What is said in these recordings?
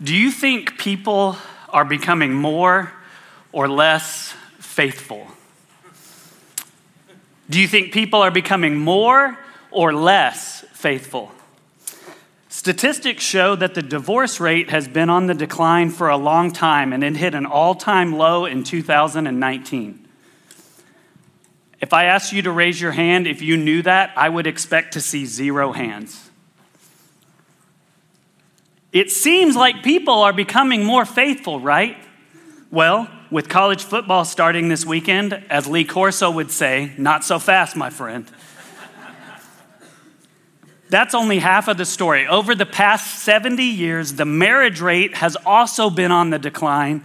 Do you think people are becoming more or less faithful? Do you think people are becoming more or less faithful? Statistics show that the divorce rate has been on the decline for a long time and it hit an all time low in 2019. If I asked you to raise your hand if you knew that, I would expect to see zero hands. It seems like people are becoming more faithful, right? Well, with college football starting this weekend, as Lee Corso would say, not so fast, my friend. That's only half of the story. Over the past 70 years, the marriage rate has also been on the decline,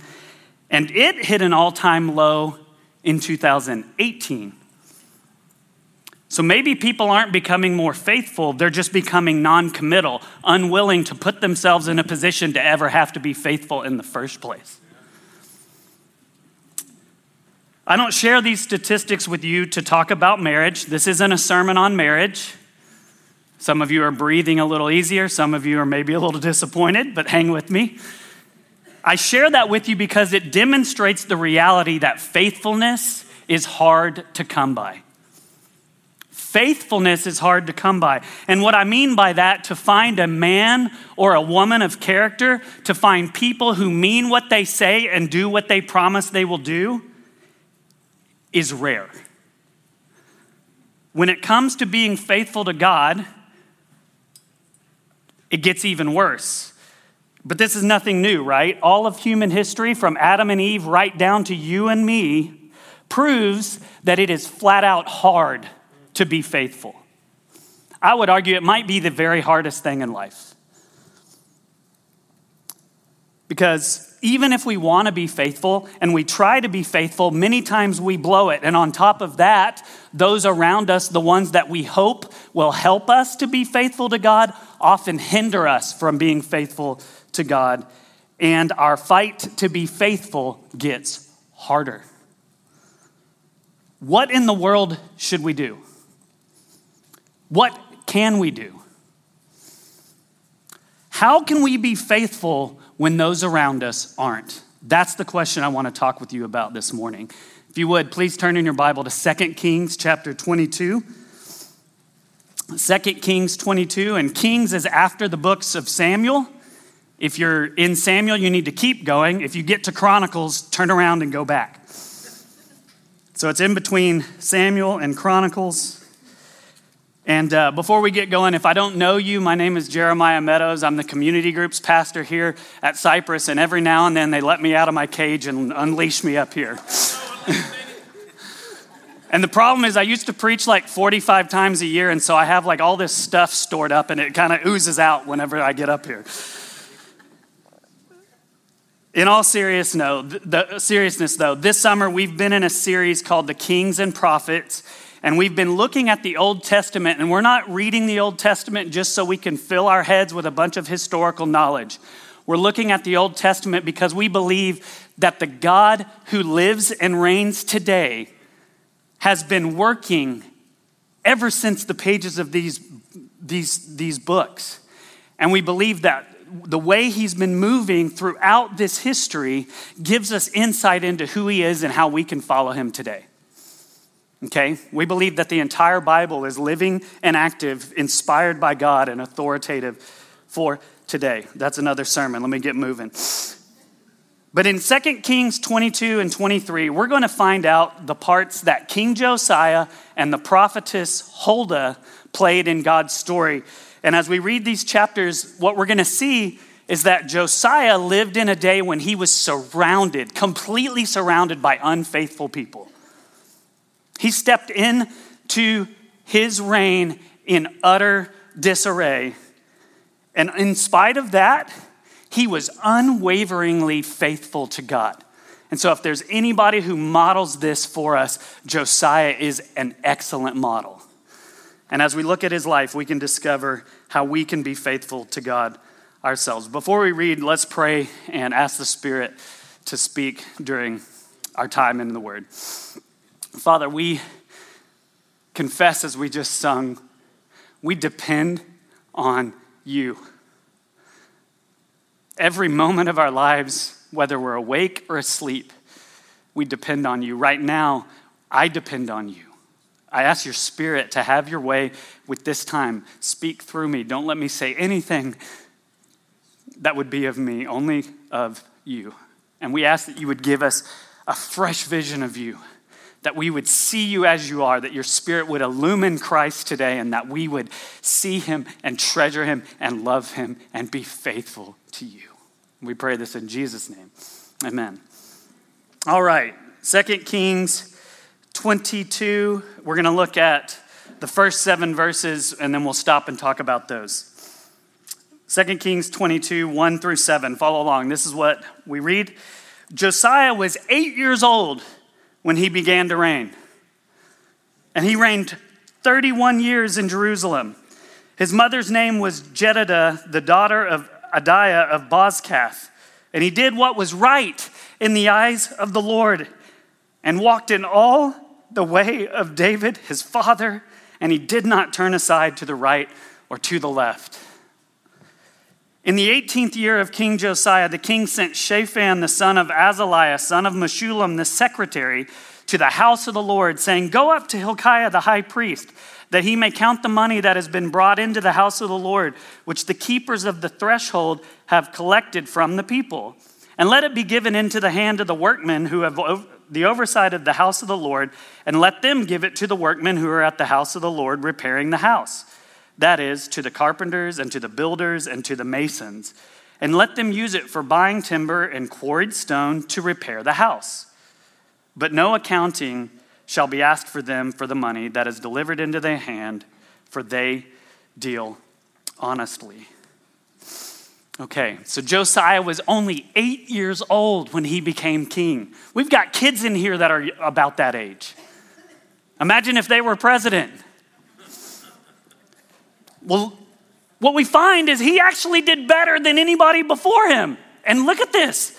and it hit an all time low in 2018. So maybe people aren't becoming more faithful, they're just becoming non committal, unwilling to put themselves in a position to ever have to be faithful in the first place. I don't share these statistics with you to talk about marriage. This isn't a sermon on marriage. Some of you are breathing a little easier, some of you are maybe a little disappointed, but hang with me. I share that with you because it demonstrates the reality that faithfulness is hard to come by. Faithfulness is hard to come by. And what I mean by that, to find a man or a woman of character, to find people who mean what they say and do what they promise they will do, is rare. When it comes to being faithful to God, it gets even worse. But this is nothing new, right? All of human history, from Adam and Eve right down to you and me, proves that it is flat out hard to be faithful. I would argue it might be the very hardest thing in life. Because even if we want to be faithful and we try to be faithful, many times we blow it. And on top of that, those around us, the ones that we hope will help us to be faithful to God, often hinder us from being faithful to God. And our fight to be faithful gets harder. What in the world should we do? What can we do? How can we be faithful when those around us aren't? That's the question I want to talk with you about this morning. If you would, please turn in your Bible to 2 Kings chapter 22. 2 Kings 22, and Kings is after the books of Samuel. If you're in Samuel, you need to keep going. If you get to Chronicles, turn around and go back. So it's in between Samuel and Chronicles. And uh, before we get going, if I don't know you, my name is Jeremiah Meadows. I'm the community groups pastor here at Cypress, and every now and then they let me out of my cage and unleash me up here. and the problem is, I used to preach like 45 times a year, and so I have like all this stuff stored up, and it kind of oozes out whenever I get up here. In all seriousness, though, this summer we've been in a series called The Kings and Prophets and we've been looking at the Old Testament, and we're not reading the Old Testament just so we can fill our heads with a bunch of historical knowledge. We're looking at the Old Testament because we believe that the God who lives and reigns today has been working ever since the pages of these, these, these books. And we believe that the way he's been moving throughout this history gives us insight into who he is and how we can follow him today. Okay? We believe that the entire Bible is living and active, inspired by God, and authoritative for today. That's another sermon. Let me get moving. But in 2 Kings 22 and 23, we're going to find out the parts that King Josiah and the prophetess Huldah played in God's story. And as we read these chapters, what we're going to see is that Josiah lived in a day when he was surrounded, completely surrounded by unfaithful people. He stepped into his reign in utter disarray. And in spite of that, he was unwaveringly faithful to God. And so, if there's anybody who models this for us, Josiah is an excellent model. And as we look at his life, we can discover how we can be faithful to God ourselves. Before we read, let's pray and ask the Spirit to speak during our time in the Word. Father, we confess as we just sung, we depend on you. Every moment of our lives, whether we're awake or asleep, we depend on you. Right now, I depend on you. I ask your spirit to have your way with this time. Speak through me. Don't let me say anything that would be of me, only of you. And we ask that you would give us a fresh vision of you, that we would see you as you are, that your spirit would illumine Christ today, and that we would see him and treasure him and love him and be faithful to you. We pray this in Jesus' name. Amen. All right, Second Kings 22. We're going to look at the first seven verses and then we'll stop and talk about those. 2 Kings 22, 1 through 7. Follow along. This is what we read. Josiah was eight years old when he began to reign, and he reigned 31 years in Jerusalem. His mother's name was Jedidah, the daughter of Adaiah of Bozkath, and he did what was right in the eyes of the Lord and walked in all the way of David, his father, and he did not turn aside to the right or to the left. In the 18th year of King Josiah, the king sent Shaphan, the son of Azaliah, son of Meshullam, the secretary, to the house of the Lord, saying, Go up to Hilkiah the high priest, that he may count the money that has been brought into the house of the Lord, which the keepers of the threshold have collected from the people. And let it be given into the hand of the workmen who have the oversight of the house of the Lord, and let them give it to the workmen who are at the house of the Lord repairing the house. That is, to the carpenters and to the builders and to the masons. And let them use it for buying timber and quarried stone to repair the house. But no accounting shall be asked for them for the money that is delivered into their hand, for they deal honestly. Okay, so Josiah was only eight years old when he became king. We've got kids in here that are about that age. Imagine if they were president. Well, what we find is he actually did better than anybody before him. And look at this.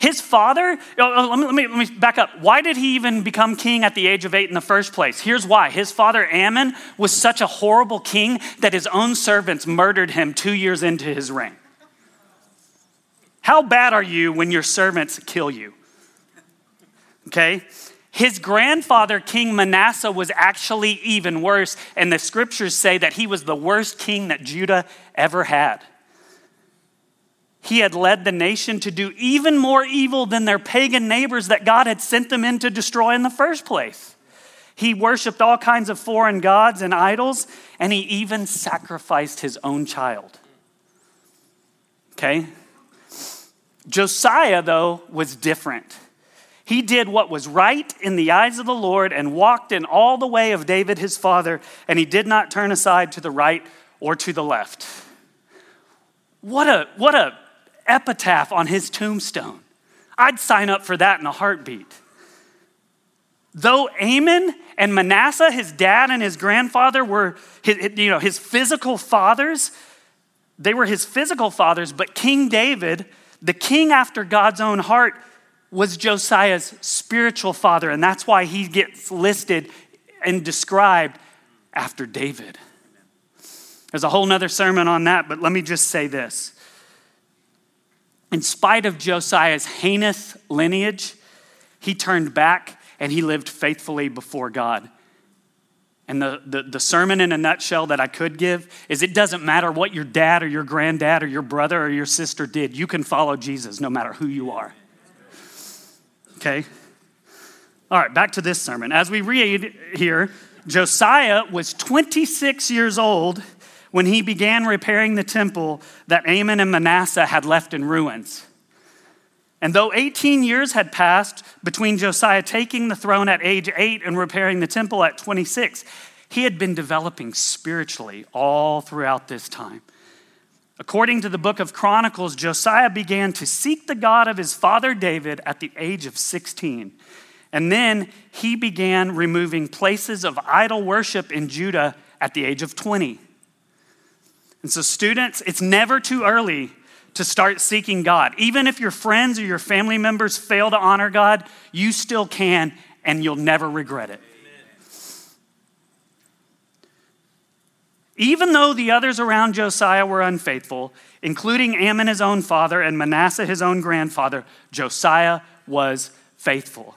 His father, oh, oh, let me, let, me, let me back up. Why did he even become king at the age of eight in the first place? Here's why. His father, Amon, was such a horrible king that his own servants murdered him two years into his reign. How bad are you when your servants kill you? Okay? His grandfather, King Manasseh, was actually even worse, and the scriptures say that he was the worst king that Judah ever had. He had led the nation to do even more evil than their pagan neighbors that God had sent them in to destroy in the first place. He worshiped all kinds of foreign gods and idols, and he even sacrificed his own child. Okay? Josiah, though, was different. He did what was right in the eyes of the Lord and walked in all the way of David his father, and he did not turn aside to the right or to the left. What a, what a epitaph on his tombstone. I'd sign up for that in a heartbeat. Though Amon and Manasseh, his dad and his grandfather, were his, you know, his physical fathers, they were his physical fathers, but King David the king after God's own heart was Josiah's spiritual father, and that's why he gets listed and described after David. There's a whole nother sermon on that, but let me just say this. In spite of Josiah's heinous lineage, he turned back and he lived faithfully before God. And the, the, the, sermon in a nutshell that I could give is it doesn't matter what your dad or your granddad or your brother or your sister did, you can follow Jesus no matter who you are. Okay? All right, back to this sermon. As we read here, Josiah was 26 years old when he began repairing the temple that Amon and Manasseh had left in ruins. And though 18 years had passed between Josiah taking the throne at age 8 and repairing the temple at 26, he had been developing spiritually all throughout this time. According to the book of Chronicles, Josiah began to seek the God of his father David at the age of 16. And then he began removing places of idol worship in Judah at the age of 20. And so, students, it's never too early to start seeking God. Even if your friends or your family members fail to honor God, you still can and you'll never regret it. Even though the others around Josiah were unfaithful, including Amon, his own father, and Manasseh, his own grandfather, Josiah was faithful.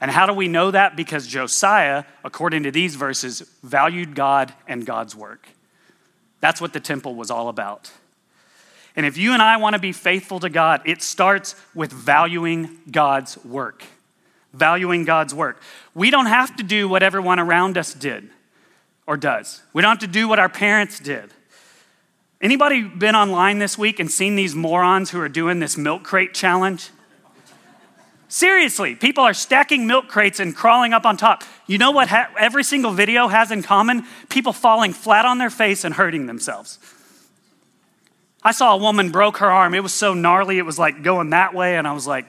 And how do we know that? Because Josiah, according to these verses, valued God and God's work. That's what the temple was all about. And if you and I want to be faithful to God, it starts with valuing God's work. Valuing God's work. We don't have to do what everyone around us did or does. We don't have to do what our parents did. Anybody been online this week and seen these morons who are doing this milk crate challenge? Seriously, people are stacking milk crates and crawling up on top. You know what ha- every single video has in common? People falling flat on their face and hurting themselves. I saw a woman broke her arm. It was so gnarly, it was like going that way, and I was like,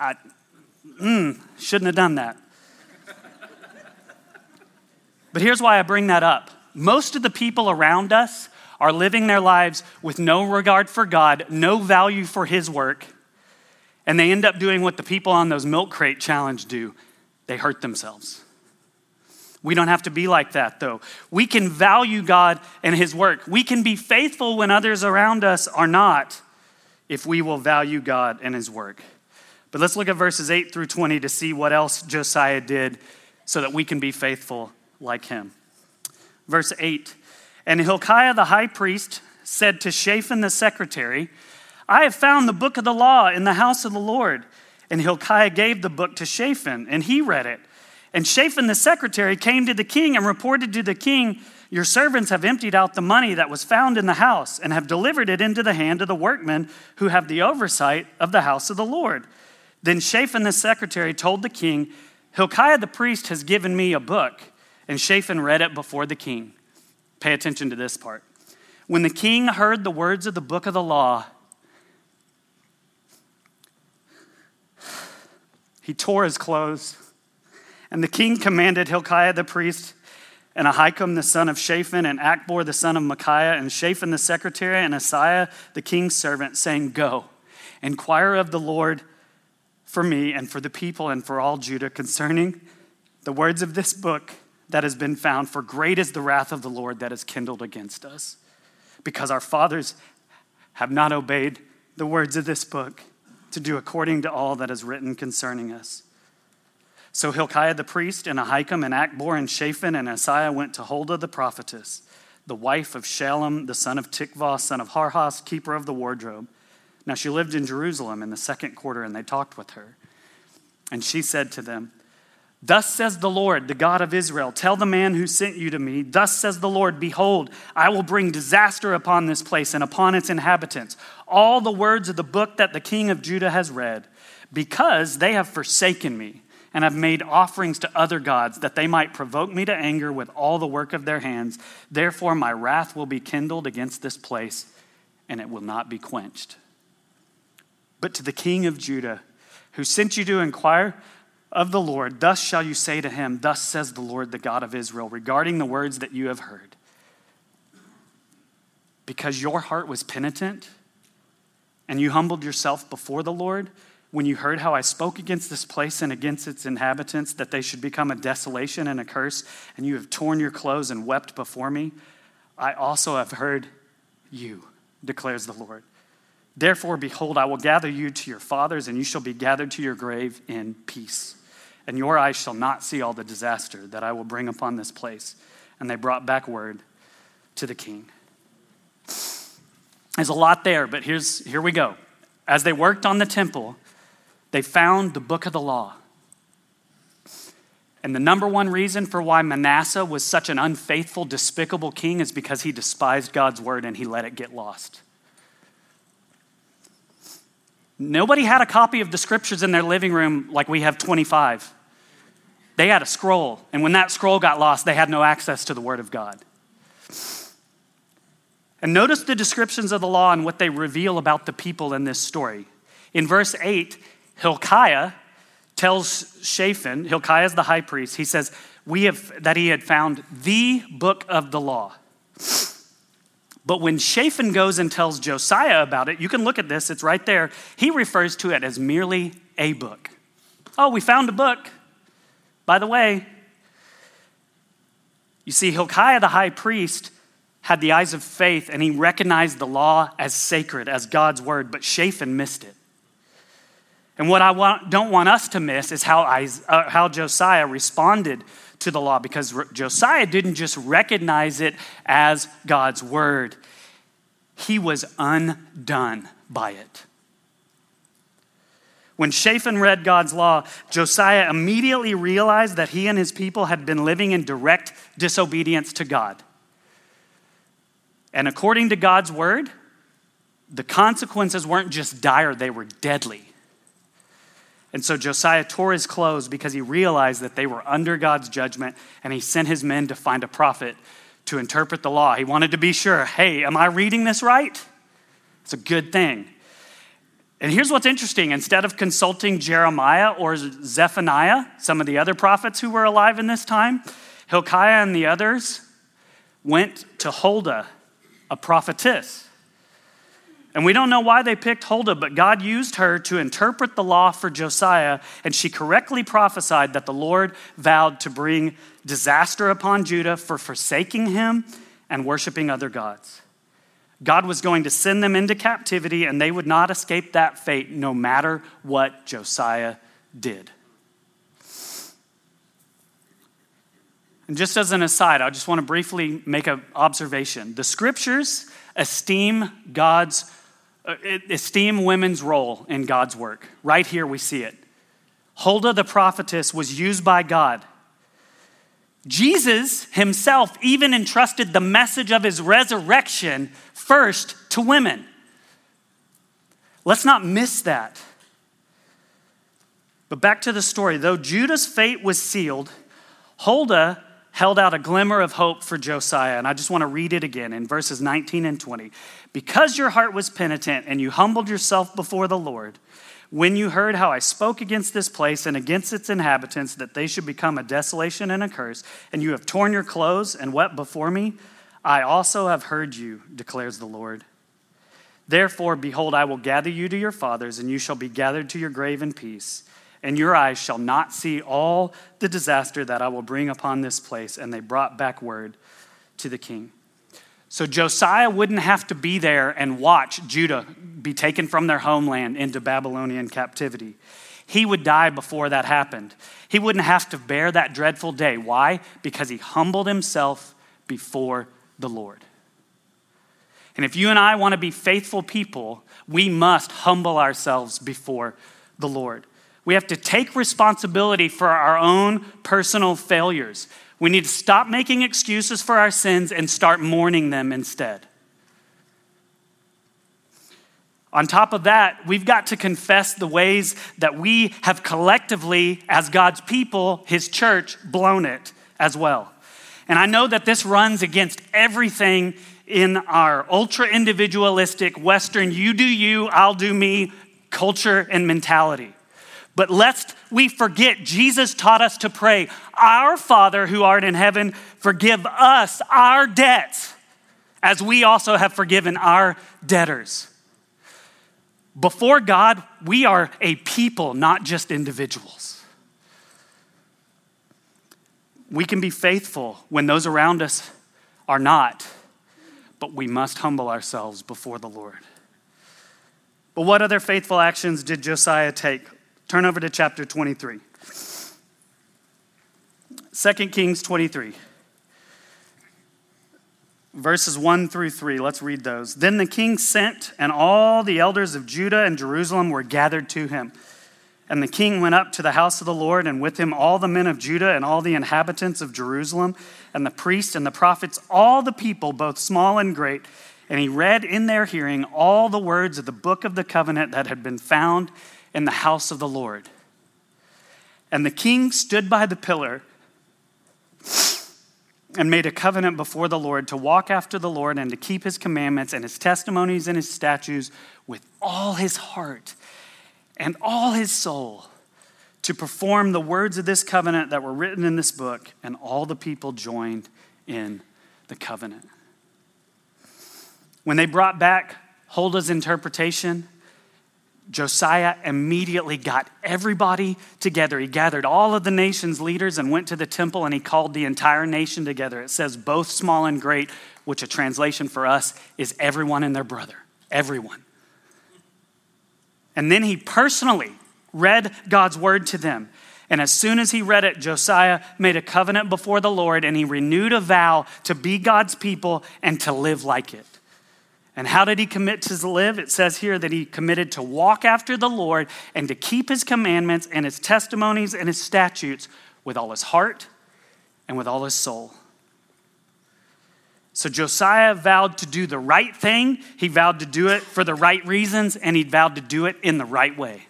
I mm, shouldn't have done that. But here's why I bring that up. Most of the people around us are living their lives with no regard for God, no value for His work, and they end up doing what the people on those milk crate challenge do they hurt themselves. We don't have to be like that, though. We can value God and His work. We can be faithful when others around us are not, if we will value God and His work. But let's look at verses 8 through 20 to see what else Josiah did so that we can be faithful like him. Verse 8 And Hilkiah the high priest said to Shaphan the secretary, I have found the book of the law in the house of the Lord. And Hilkiah gave the book to Shaphan, and he read it. And Shaphan the secretary came to the king and reported to the king, Your servants have emptied out the money that was found in the house and have delivered it into the hand of the workmen who have the oversight of the house of the Lord. Then Shaphan the secretary told the king, Hilkiah the priest has given me a book. And Shaphan read it before the king. Pay attention to this part. When the king heard the words of the book of the law, he tore his clothes. And the king commanded Hilkiah the priest, and Ahikam the son of Shaphan, and Achbor the son of Micaiah, and Shaphan the secretary, and Asaiah the king's servant, saying, Go, inquire of the Lord for me and for the people and for all Judah concerning the words of this book that has been found, for great is the wrath of the Lord that is kindled against us, because our fathers have not obeyed the words of this book to do according to all that is written concerning us. So Hilkiah the priest, and Ahikam, and Achbor and Shaphan, and Asaiah went to Huldah the prophetess, the wife of Shallum, the son of Tikvah, son of Harhas, keeper of the wardrobe. Now she lived in Jerusalem in the second quarter, and they talked with her. And she said to them, Thus says the Lord, the God of Israel Tell the man who sent you to me, Thus says the Lord, Behold, I will bring disaster upon this place and upon its inhabitants. All the words of the book that the king of Judah has read, because they have forsaken me and have made offerings to other gods, that they might provoke me to anger with all the work of their hands. Therefore, my wrath will be kindled against this place, and it will not be quenched. But to the king of Judah, who sent you to inquire, of the Lord, thus shall you say to him, Thus says the Lord, the God of Israel, regarding the words that you have heard. Because your heart was penitent and you humbled yourself before the Lord, when you heard how I spoke against this place and against its inhabitants, that they should become a desolation and a curse, and you have torn your clothes and wept before me, I also have heard you, declares the Lord. Therefore, behold, I will gather you to your fathers, and you shall be gathered to your grave in peace and your eyes shall not see all the disaster that I will bring upon this place. And they brought back word to the king. There's a lot there, but here's, here we go. As they worked on the temple, they found the book of the law. And the number one reason for why Manasseh was such an unfaithful, despicable king is because he despised God's word and he let it get lost. Nobody had a copy of the scriptures in their living room like we have 25. They had a scroll, and when that scroll got lost, they had no access to the Word of God. And notice the descriptions of the law and what they reveal about the people in this story. In verse 8, Hilkiah tells Shaphan, Hilkiah is the high priest, he says, we have, that he had found the book of the law. But when Shaphan goes and tells Josiah about it, you can look at this, it's right there. He refers to it as merely a book. Oh, we found a book. By the way, you see, Hilkiah the high priest had the eyes of faith and he recognized the law as sacred, as God's word, but Shaphan missed it. And what I want, don't want us to miss is how, I, uh, how Josiah responded to the law, because Josiah didn't just recognize it as God's word, he was undone by it. When Shaphan read God's law, Josiah immediately realized that he and his people had been living in direct disobedience to God. And according to God's word, the consequences weren't just dire, they were deadly. And so Josiah tore his clothes because he realized that they were under God's judgment, and he sent his men to find a prophet to interpret the law. He wanted to be sure hey, am I reading this right? It's a good thing. And here's what's interesting instead of consulting Jeremiah or Zephaniah, some of the other prophets who were alive in this time, Hilkiah and the others went to Huldah, a prophetess. And we don't know why they picked Huldah, but God used her to interpret the law for Josiah, and she correctly prophesied that the Lord vowed to bring disaster upon Judah for forsaking him and worshiping other gods. God was going to send them into captivity, and they would not escape that fate no matter what Josiah did. And just as an aside, I just want to briefly make an observation. The scriptures esteem God's Uh, esteem women's role in God's work. Right here we see it. Huldah the prophetess was used by God. Jesus himself even entrusted the message of his resurrection first to women. Let's not miss that. But back to the story. Though Judah's fate was sealed, Huldah held out a glimmer of hope for Josiah. And I just want to read it again in verses 19 and 20. Because your heart was penitent and you humbled yourself before the Lord, when you heard how I spoke against this place and against its inhabitants, that they should become a desolation and a curse, and you have torn your clothes and wept before me, I also have heard you, declares the Lord. Therefore, behold, I will gather you to your fathers, and you shall be gathered to your grave in peace and your eyes shall not see all the disaster that I will bring upon this place. And they brought back word to the king. So Josiah wouldn't have to be there and watch Judah be taken from their homeland into Babylonian captivity. He would die before that happened. He wouldn't have to bear that dreadful day. Why? Because he humbled himself before the Lord. And if you and I want to be faithful people, we must humble ourselves before the Lord. We have to take responsibility for our own personal failures. We need to stop making excuses for our sins and start mourning them instead. On top of that, we've got to confess the ways that we have collectively, as God's people, His church, blown it as well. And I know that this runs against everything in our ultra individualistic Western, you do you, I'll do me culture and mentality. But lest we forget, Jesus taught us to pray, Our Father who art in heaven, forgive us our debts, as we also have forgiven our debtors. Before God, we are a people, not just individuals. We can be faithful when those around us are not, but we must humble ourselves before the Lord. But what other faithful actions did Josiah take? Turn over to chapter 23. 2 Kings 23. Verses 1 through 3. Let's read those. Then the king sent, and all the elders of Judah and Jerusalem were gathered to him. And the king went up to the house of the Lord, and with him all the men of Judah and all the inhabitants of Jerusalem, and the priests and the prophets, all the people, both small and great. And he read in their hearing all the words of the book of the covenant that had been found in the house of the Lord. And the king stood by the pillar and made a covenant before the Lord to walk after the Lord and to keep his commandments and his testimonies and his statutes with all his heart and all his soul to perform the words of this covenant that were written in this book. And all the people joined in the covenant. When they brought back Huldah's interpretation, Josiah immediately got everybody together. He gathered all of the nation's leaders and went to the temple and he called the entire nation together. It says, both small and great which a translation for us is everyone and their brother. Everyone. And then he personally read God's word to them. And as soon as he read it, Josiah made a covenant before the Lord and he renewed a vow to be God's people and to live like it. And how did he commit to live? It says here that he committed to walk after the Lord and to keep his commandments and his testimonies and his statutes with all his heart and with all his soul. So Josiah vowed to do the right thing. He vowed to do it for the right reasons, and he vowed to do it in the right way.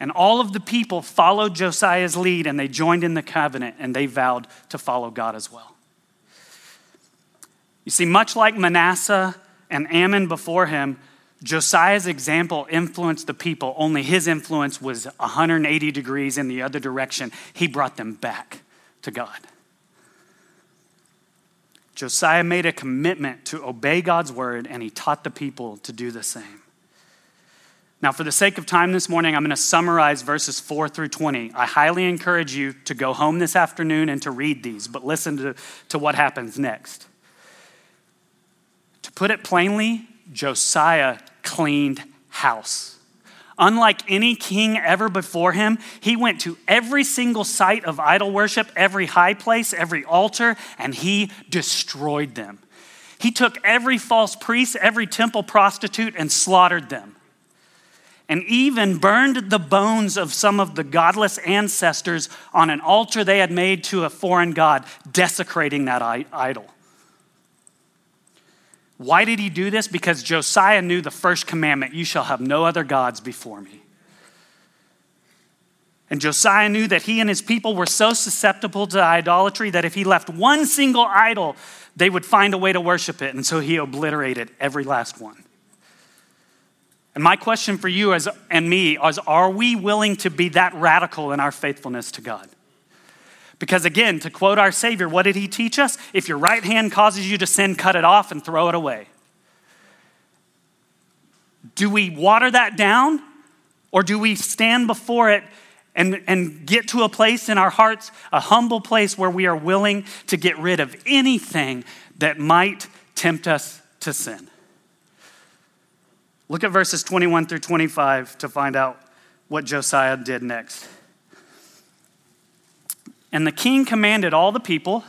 And all of the people followed Josiah's lead and they joined in the covenant and they vowed to follow God as well. You see, much like Manasseh and Amon before him, Josiah's example influenced the people, only his influence was 180 degrees in the other direction. He brought them back to God. Josiah made a commitment to obey God's word, and he taught the people to do the same. Now, for the sake of time this morning, I'm going to summarize verses 4 through 20. I highly encourage you to go home this afternoon and to read these, but listen to, to what happens next. Put it plainly, Josiah cleaned house. Unlike any king ever before him, he went to every single site of idol worship, every high place, every altar, and he destroyed them. He took every false priest, every temple prostitute, and slaughtered them. And even burned the bones of some of the godless ancestors on an altar they had made to a foreign god, desecrating that idol. Why did he do this? Because Josiah knew the first commandment you shall have no other gods before me. And Josiah knew that he and his people were so susceptible to idolatry that if he left one single idol, they would find a way to worship it. And so he obliterated every last one. And my question for you as, and me is are we willing to be that radical in our faithfulness to God? Because again, to quote our Savior, what did he teach us? If your right hand causes you to sin, cut it off and throw it away. Do we water that down? Or do we stand before it and, and get to a place in our hearts, a humble place where we are willing to get rid of anything that might tempt us to sin? Look at verses 21 through 25 to find out what Josiah did next. And the king commanded all the people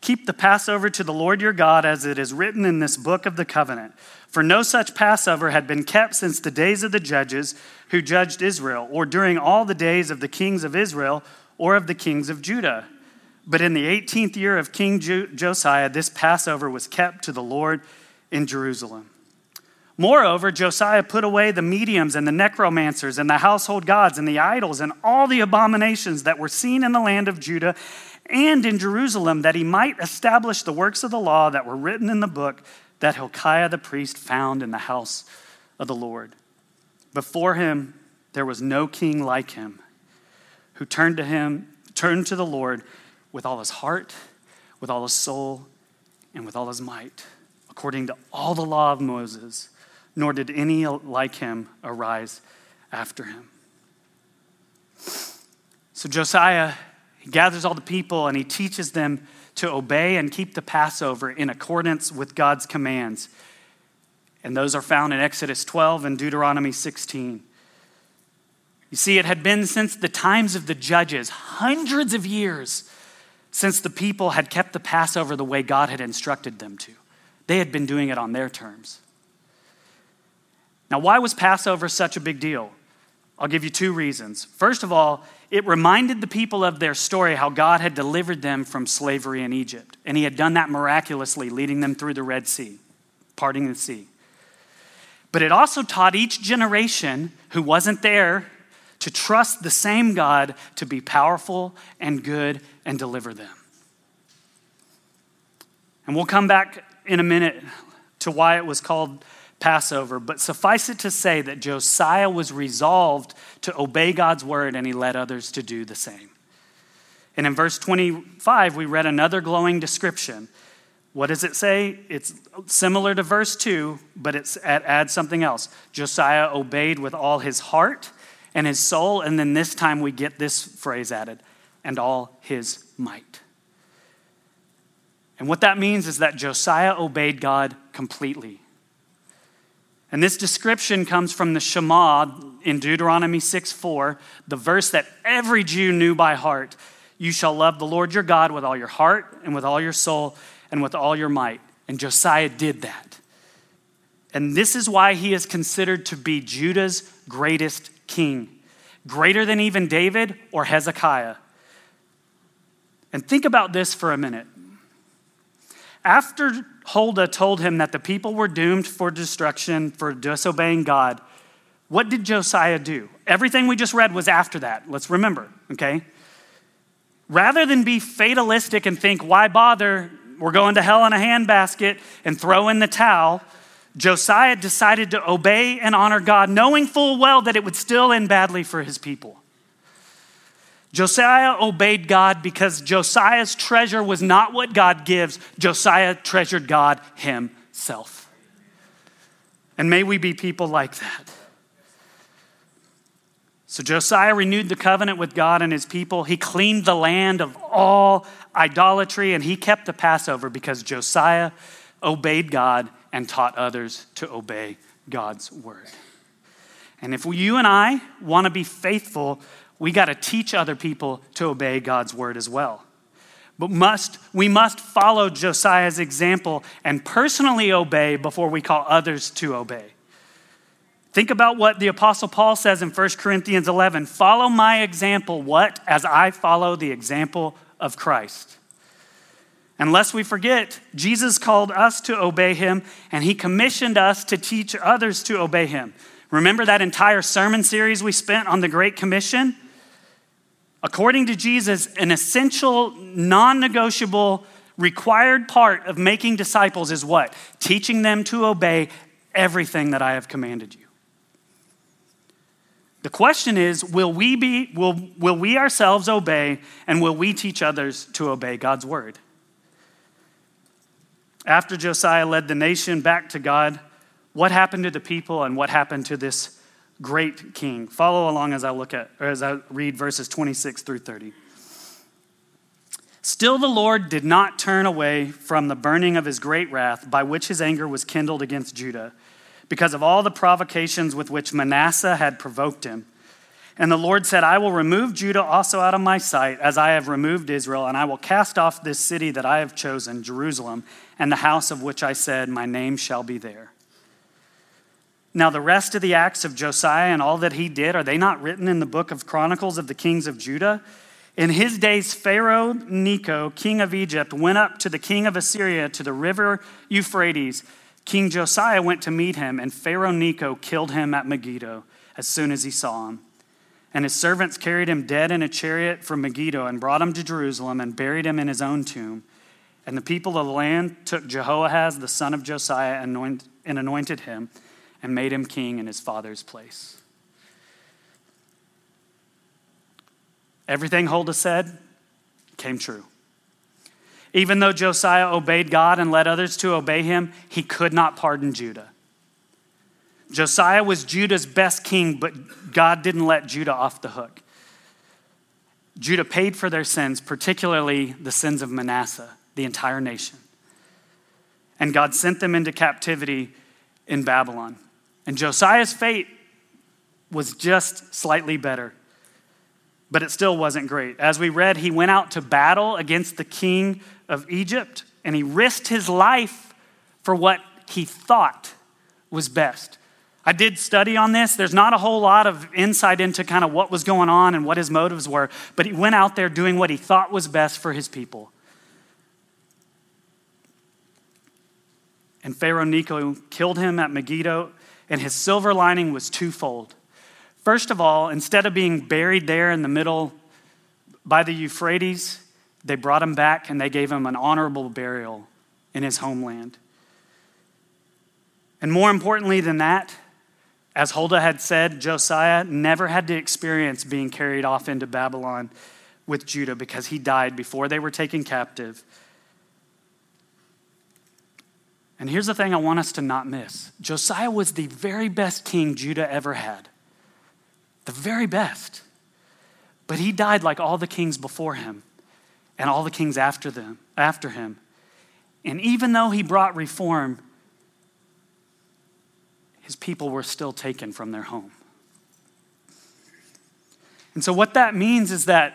keep the Passover to the Lord your God as it is written in this book of the covenant. For no such Passover had been kept since the days of the judges who judged Israel, or during all the days of the kings of Israel or of the kings of Judah. But in the 18th year of King Josiah, this Passover was kept to the Lord in Jerusalem. Moreover, Josiah put away the mediums and the necromancers and the household gods and the idols and all the abominations that were seen in the land of Judah and in Jerusalem, that he might establish the works of the law that were written in the book that Hilkiah the priest found in the house of the Lord. Before him, there was no king like him who turned to him, turned to the Lord with all his heart, with all his soul, and with all his might, according to all the law of Moses nor did any like him arise after him. So Josiah he gathers all the people and he teaches them to obey and keep the Passover in accordance with God's commands. And those are found in Exodus 12 and Deuteronomy 16. You see, it had been since the times of the judges, hundreds of years since the people had kept the Passover the way God had instructed them to. They had been doing it on their terms. Now, why was Passover such a big deal? I'll give you two reasons. First of all, it reminded the people of their story how God had delivered them from slavery in Egypt. And he had done that miraculously, leading them through the Red Sea, parting the sea. But it also taught each generation who wasn't there to trust the same God to be powerful and good and deliver them. And we'll come back in a minute to why it was called Passover, but suffice it to say that Josiah was resolved to obey God's word and he led others to do the same. And in verse 25, we read another glowing description. What does it say? It's similar to verse 2, but it adds something else. Josiah obeyed with all his heart and his soul, and then this time we get this phrase added and all his might. And what that means is that Josiah obeyed God completely. And this description comes from the Shema in Deuteronomy 6 4, the verse that every Jew knew by heart. You shall love the Lord your God with all your heart and with all your soul and with all your might. And Josiah did that. And this is why he is considered to be Judah's greatest king, greater than even David or Hezekiah. And think about this for a minute. After Huldah told him that the people were doomed for destruction for disobeying God, what did Josiah do? Everything we just read was after that. Let's remember, okay? Rather than be fatalistic and think, why bother? We're going to hell in a handbasket and throw in the towel. Josiah decided to obey and honor God, knowing full well that it would still end badly for his people. Josiah obeyed God because Josiah's treasure was not what God gives, Josiah treasured God himself. And may we be people like that. So Josiah renewed the covenant with God and his people. He cleaned the land of all idolatry and he kept the Passover because Josiah obeyed God and taught others to obey God's word. And if you and I want to be faithful, we got to teach other people to obey God's word as well. But must we must follow Josiah's example and personally obey before we call others to obey. Think about what the Apostle Paul says in 1 Corinthians 11 Follow my example, what? As I follow the example of Christ. Unless we forget, Jesus called us to obey him, and he commissioned us to teach others to obey him. Remember that entire sermon series we spent on the Great Commission? According to Jesus, an essential, non negotiable, required part of making disciples is what? Teaching them to obey everything that I have commanded you. The question is will we, be, will, will we ourselves obey and will we teach others to obey God's word? After Josiah led the nation back to God, what happened to the people and what happened to this great king? Follow along as I look at or as I read verses 26 through 30. Still, the Lord did not turn away from the burning of his great wrath by which his anger was kindled against Judah because of all the provocations with which Manasseh had provoked him. And the Lord said, I will remove Judah also out of my sight, as I have removed Israel, and I will cast off this city that I have chosen, Jerusalem, and the house of which I said, My name shall be there. Now, the rest of the acts of Josiah and all that he did, are they not written in the book of Chronicles of the kings of Judah? In his days, Pharaoh Necho, king of Egypt, went up to the king of Assyria to the river Euphrates King Josiah went to meet him, and Pharaoh Necho killed him at Megiddo as soon as he saw him. And his servants carried him dead in a chariot from Megiddo and brought him to Jerusalem and buried him in his own tomb. And the people of the land took Jehoahaz, the son of Josiah, and anointed him and made him king in his father's place. Everything Huldah said came true. Even though Josiah obeyed God and led others to obey him, he could not pardon Judah. Josiah was Judah's best king, but God didn't let Judah off the hook. Judah paid for their sins, particularly the sins of Manasseh, the entire nation. And God sent them into captivity in Babylon. And Josiah's fate was just slightly better, but it still wasn't great. As we read, he went out to battle against the king of Egypt, and he risked his life for what he thought was best. I did study on this. There's not a whole lot of insight into kind of what was going on and what his motives were, but he went out there doing what he thought was best for his people. And Pharaoh Necho killed him at Megiddo, and his silver lining was twofold. First of all, instead of being buried there in the middle by the Euphrates, they brought him back and they gave him an honorable burial in his homeland. And more importantly than that, as Huldah had said, Josiah never had to experience being carried off into Babylon with Judah because he died before they were taken captive. And here's the thing I want us to not miss Josiah was the very best king Judah ever had. The very best. But he died like all the kings before him and all the kings after them after him And even though he brought reform, his people were still taken from their home. And so, what that means is that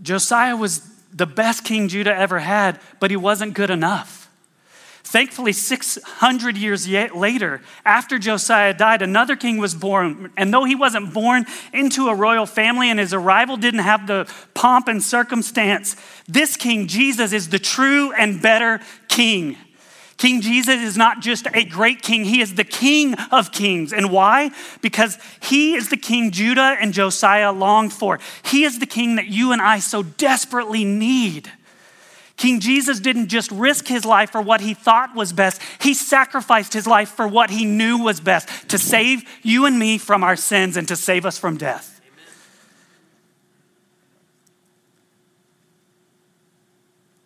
Josiah was the best king Judah ever had, but he wasn't good enough. Thankfully, 600 years later, after Josiah died, another king was born. And though he wasn't born into a royal family and his arrival didn't have the pomp and circumstance, this king, Jesus, is the true and better king. King Jesus is not just a great king, he is the king of kings. And why? Because he is the king Judah and Josiah longed for. He is the king that you and I so desperately need. King Jesus didn't just risk his life for what he thought was best, he sacrificed his life for what he knew was best to save you and me from our sins and to save us from death.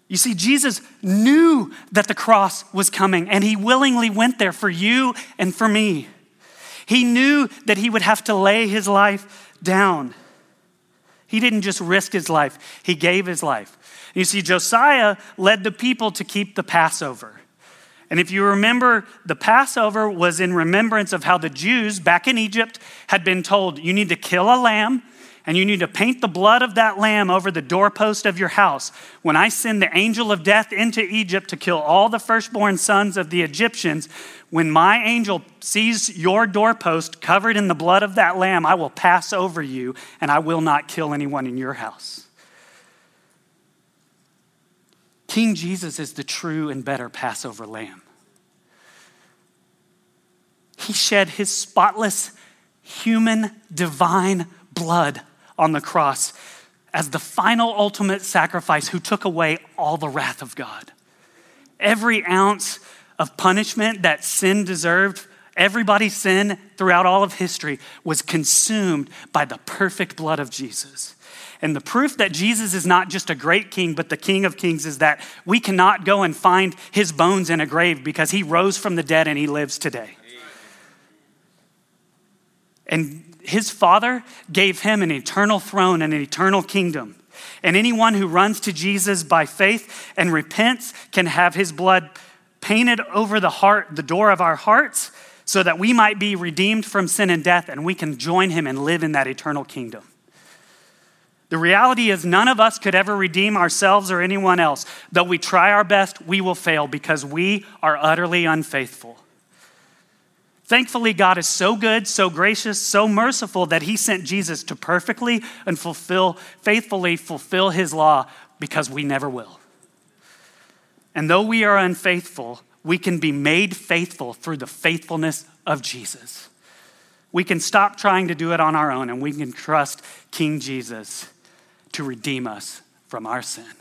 You see, Jesus knew that the cross was coming, and he willingly went there for you and for me. He knew that he would have to lay his life down. He didn't just risk his life, he gave his life. You see, Josiah led the people to keep the Passover. And if you remember, the Passover was in remembrance of how the Jews back in Egypt had been told you need to kill a lamb and you need to paint the blood of that lamb over the doorpost of your house. When I send the angel of death into Egypt to kill all the firstborn sons of the Egyptians, when my angel sees your doorpost covered in the blood of that lamb, I will pass over you and I will not kill anyone in your house. King Jesus is the true and better Passover lamb. He shed his spotless, human, divine blood on the cross as the final ultimate sacrifice who took away all the wrath of God. Every ounce of punishment that sin deserved, everybody's sin throughout all of history, was consumed by the perfect blood of Jesus. And the proof that Jesus is not just a great king, but the king of kings is that we cannot go and find his bones in a grave because he rose from the dead and he lives today. And his father gave him an eternal throne and an eternal kingdom. And anyone who runs to Jesus by faith and repents can have his blood painted over the heart, the door of our hearts, so that we might be redeemed from sin and death and we can join him and live in that eternal kingdom. The reality is, none of us could ever redeem ourselves or anyone else. Though we try our best, we will fail because we are utterly unfaithful. Thankfully, God is so good, so gracious, so merciful that He sent Jesus to perfectly and fulfill, faithfully fulfill His law because we never will. And though we are unfaithful, we can be made faithful through the faithfulness of Jesus. We can stop trying to do it on our own and we can trust King Jesus to redeem us from our sin.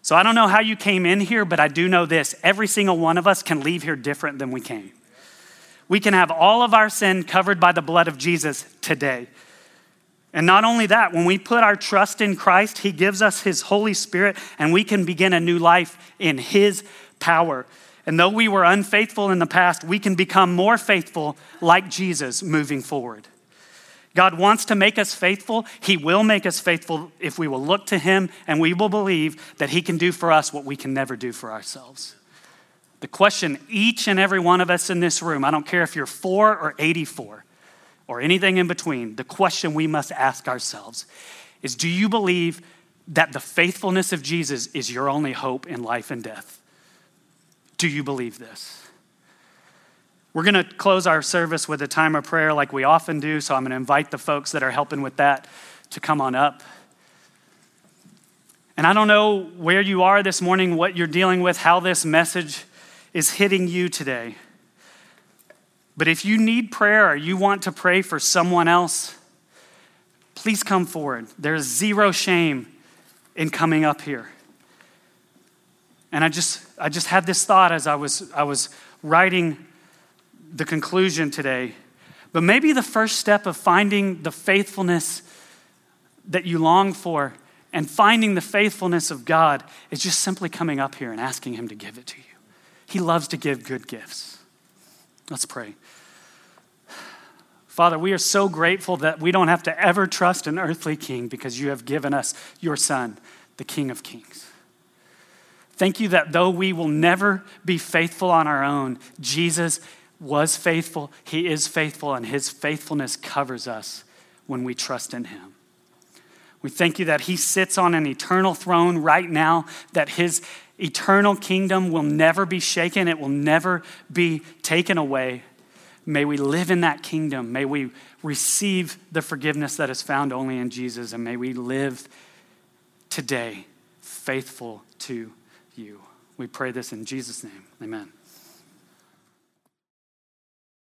So I don't know how you came in here, but I do know this every single one of us can leave here different than we came. We can have all of our sin covered by the blood of Jesus today. And not only that, when we put our trust in Christ, He gives us His Holy Spirit and we can begin a new life in His power. And though we were unfaithful in the past, we can become more faithful like Jesus moving forward. God wants to make us faithful. He will make us faithful if we will look to Him and we will believe that He can do for us what we can never do for ourselves. The question each and every one of us in this room, I don't care if you're four or 84 or anything in between, the question we must ask ourselves is do you believe that the faithfulness of Jesus is your only hope in life and death? Do you believe this? We're going to close our service with a time of prayer like we often do, so I'm going to invite the folks that are helping with that to come on up. And I don't know where you are this morning, what you're dealing with, how this message is hitting you today. But if you need prayer or you want to pray for someone else, please come forward. There's zero shame in coming up here. And I just I just had this thought as I was I was writing the conclusion today. But maybe the first step of finding the faithfulness that you long for and finding the faithfulness of God is just simply coming up here and asking Him to give it to you. He loves to give good gifts. Let's pray. Father, we are so grateful that we don't have to ever trust an earthly king because you have given us your Son, the King of Kings. Thank you that though we will never be faithful on our own, Jesus was faithful, He is faithful, and His faithfulness covers us when we trust in Him. We thank you that He sits on an eternal throne right now, that His eternal kingdom will never be shaken, it will never be taken away. May we live in that kingdom. May we receive the forgiveness that is found only in Jesus, and may we live today faithful to you. We pray this in Jesus' name. Amen.